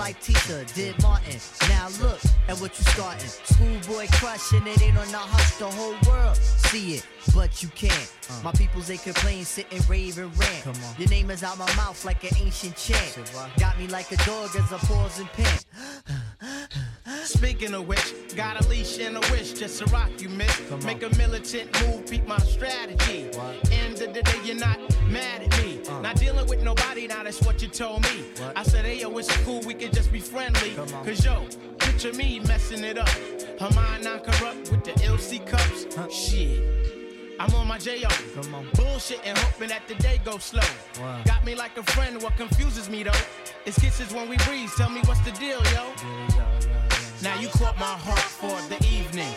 like Tisha did Martin. Now look at what you starting. Schoolboy crushing it ain't on the hush, the whole world see it, but you can't. Uh. My peoples they complain, sit and rave and rant. Come on. Your name is out my mouth like an ancient chant. Got me like a dog as I pause and pant. Speaking of which, got a leash and a wish just to rock you, miss. Make a militant move, beat my strategy. What? Of the day, you're not mad at me. Uh. Not dealing with nobody, now that's what you told me. What? I said, hey, yo, it's cool, we can just be friendly. Cause yo, picture me messing it up. Her mind not corrupt with the LC cups. Huh. Shit. I'm on my J.O. Come on. Bullshit and hoping that the day goes slow. Wow. Got me like a friend, what confuses me though? It's kisses when we breathe, tell me what's the deal, yo? Yeah, yeah, yeah. Now you caught my heart for the evening.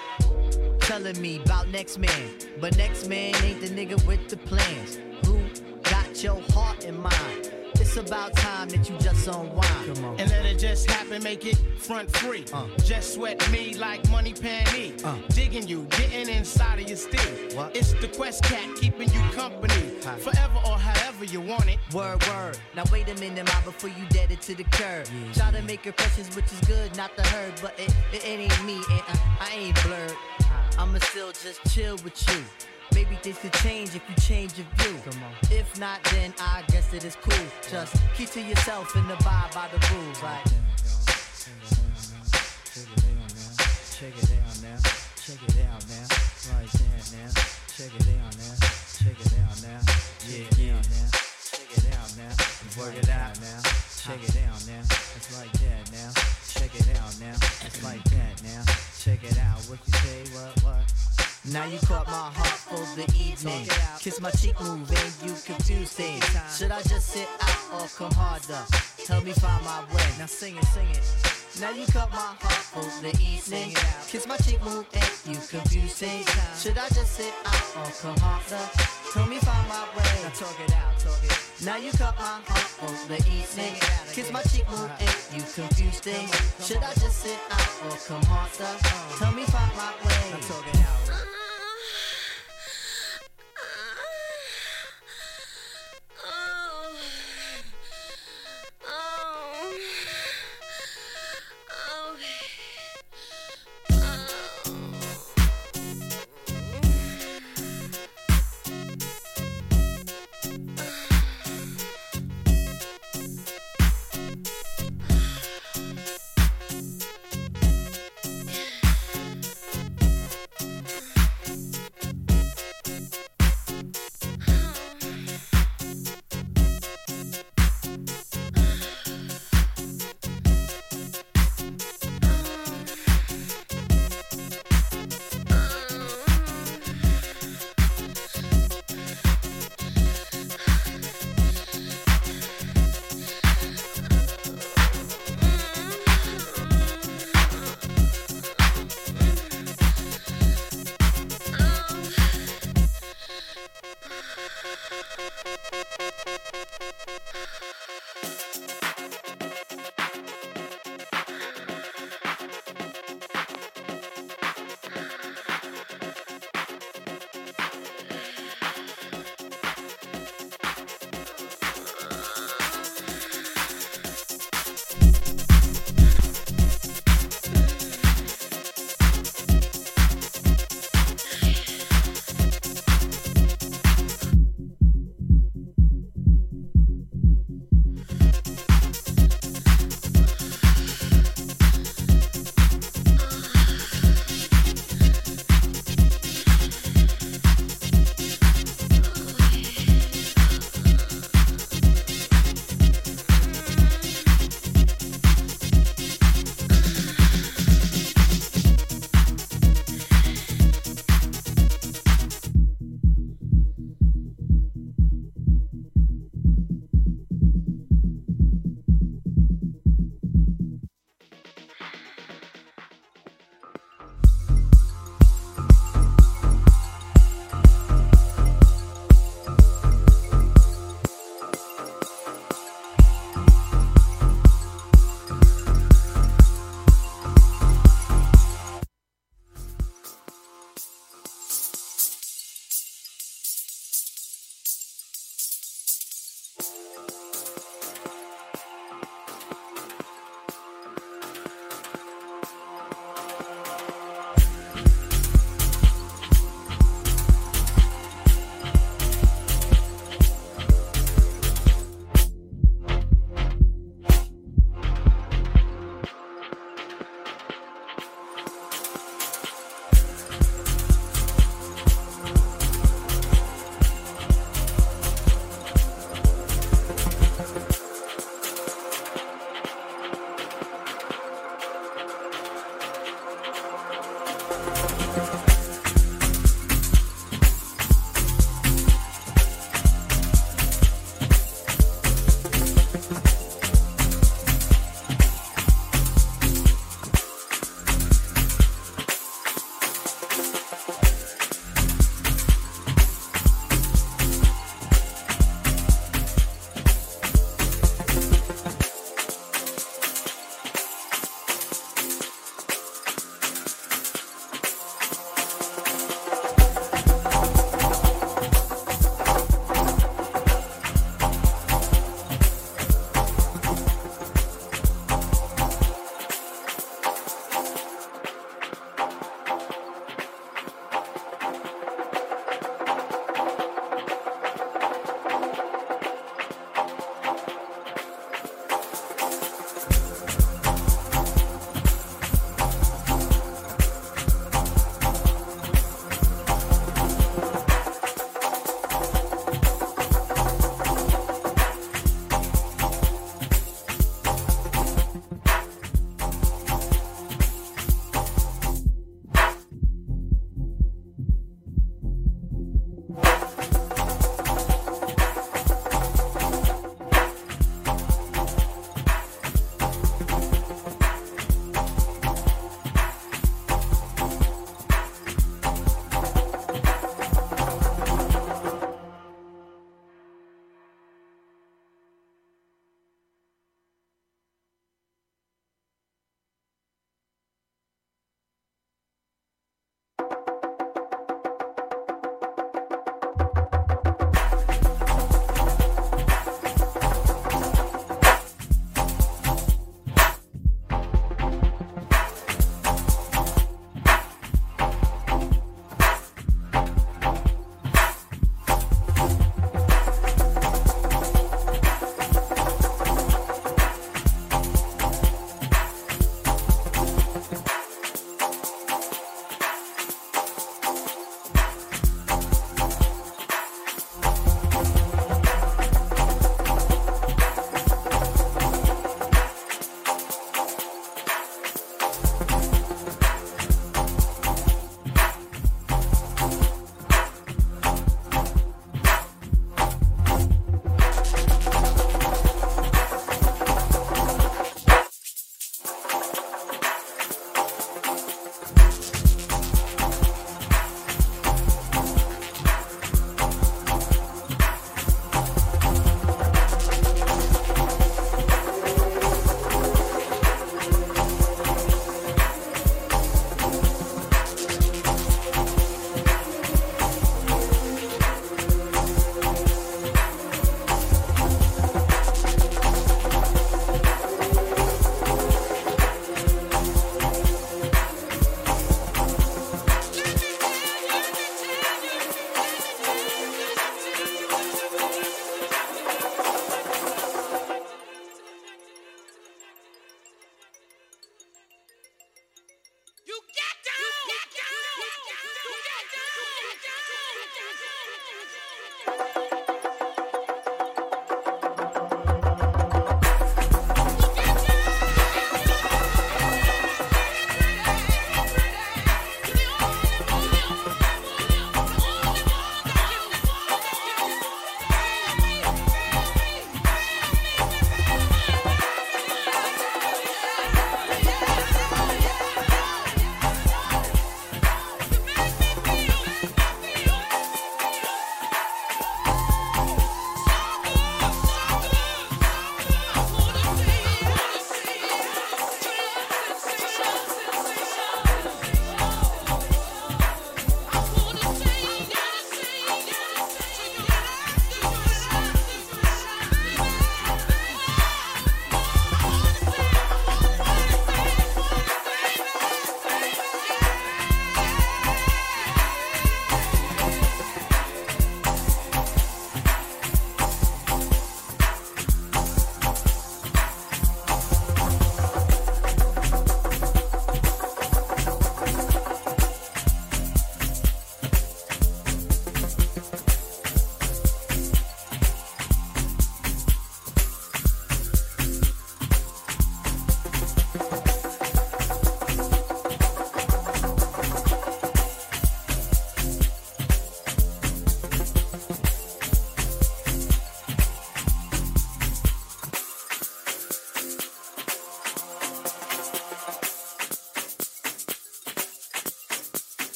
Telling me about next man, but next man ain't the nigga with the plans. Who got your heart in mind? It's about time that you just unwind. Come on. And let it just happen, make it front free. Uh. Just sweat me like money panty. Uh. Digging you, getting inside of your steel. What? It's the Quest Cat keeping you company. Hi. Forever or however you want it. Word, word. Now wait a minute, ma, before you dead it to the curb. Yeah, Try to make impressions, which is good, not the herd, but it, it, it ain't me, and uh, I ain't blurred. I'ma still just chill with you. Maybe things could change if you change your view. Come on. If not, then I guess it is cool. Just keep to yourself and abide by the rules. Like, Check it out now. Check it out now. Now you caught my heart for the evening. Kiss my cheek move and you confuse things. Should I just sit out or come harder? Help me find my way. Now sing it, sing it. Now you caught my heart for the evening. Kiss my cheek move and you confuse things. Should I just sit out or come harder? Help me find my way. Now talk it out, talk it. Now you caught my heart for the evening. Kiss my cheek move and you confuse things. Should I just sit out or come harder? Tell me find my way. Out.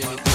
Jimmy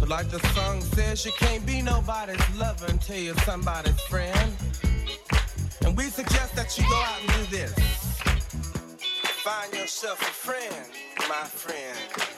But like the song says, you can't be nobody's lover until you're somebody's friend. And we suggest that you go out and do this. Find yourself a friend, my friend.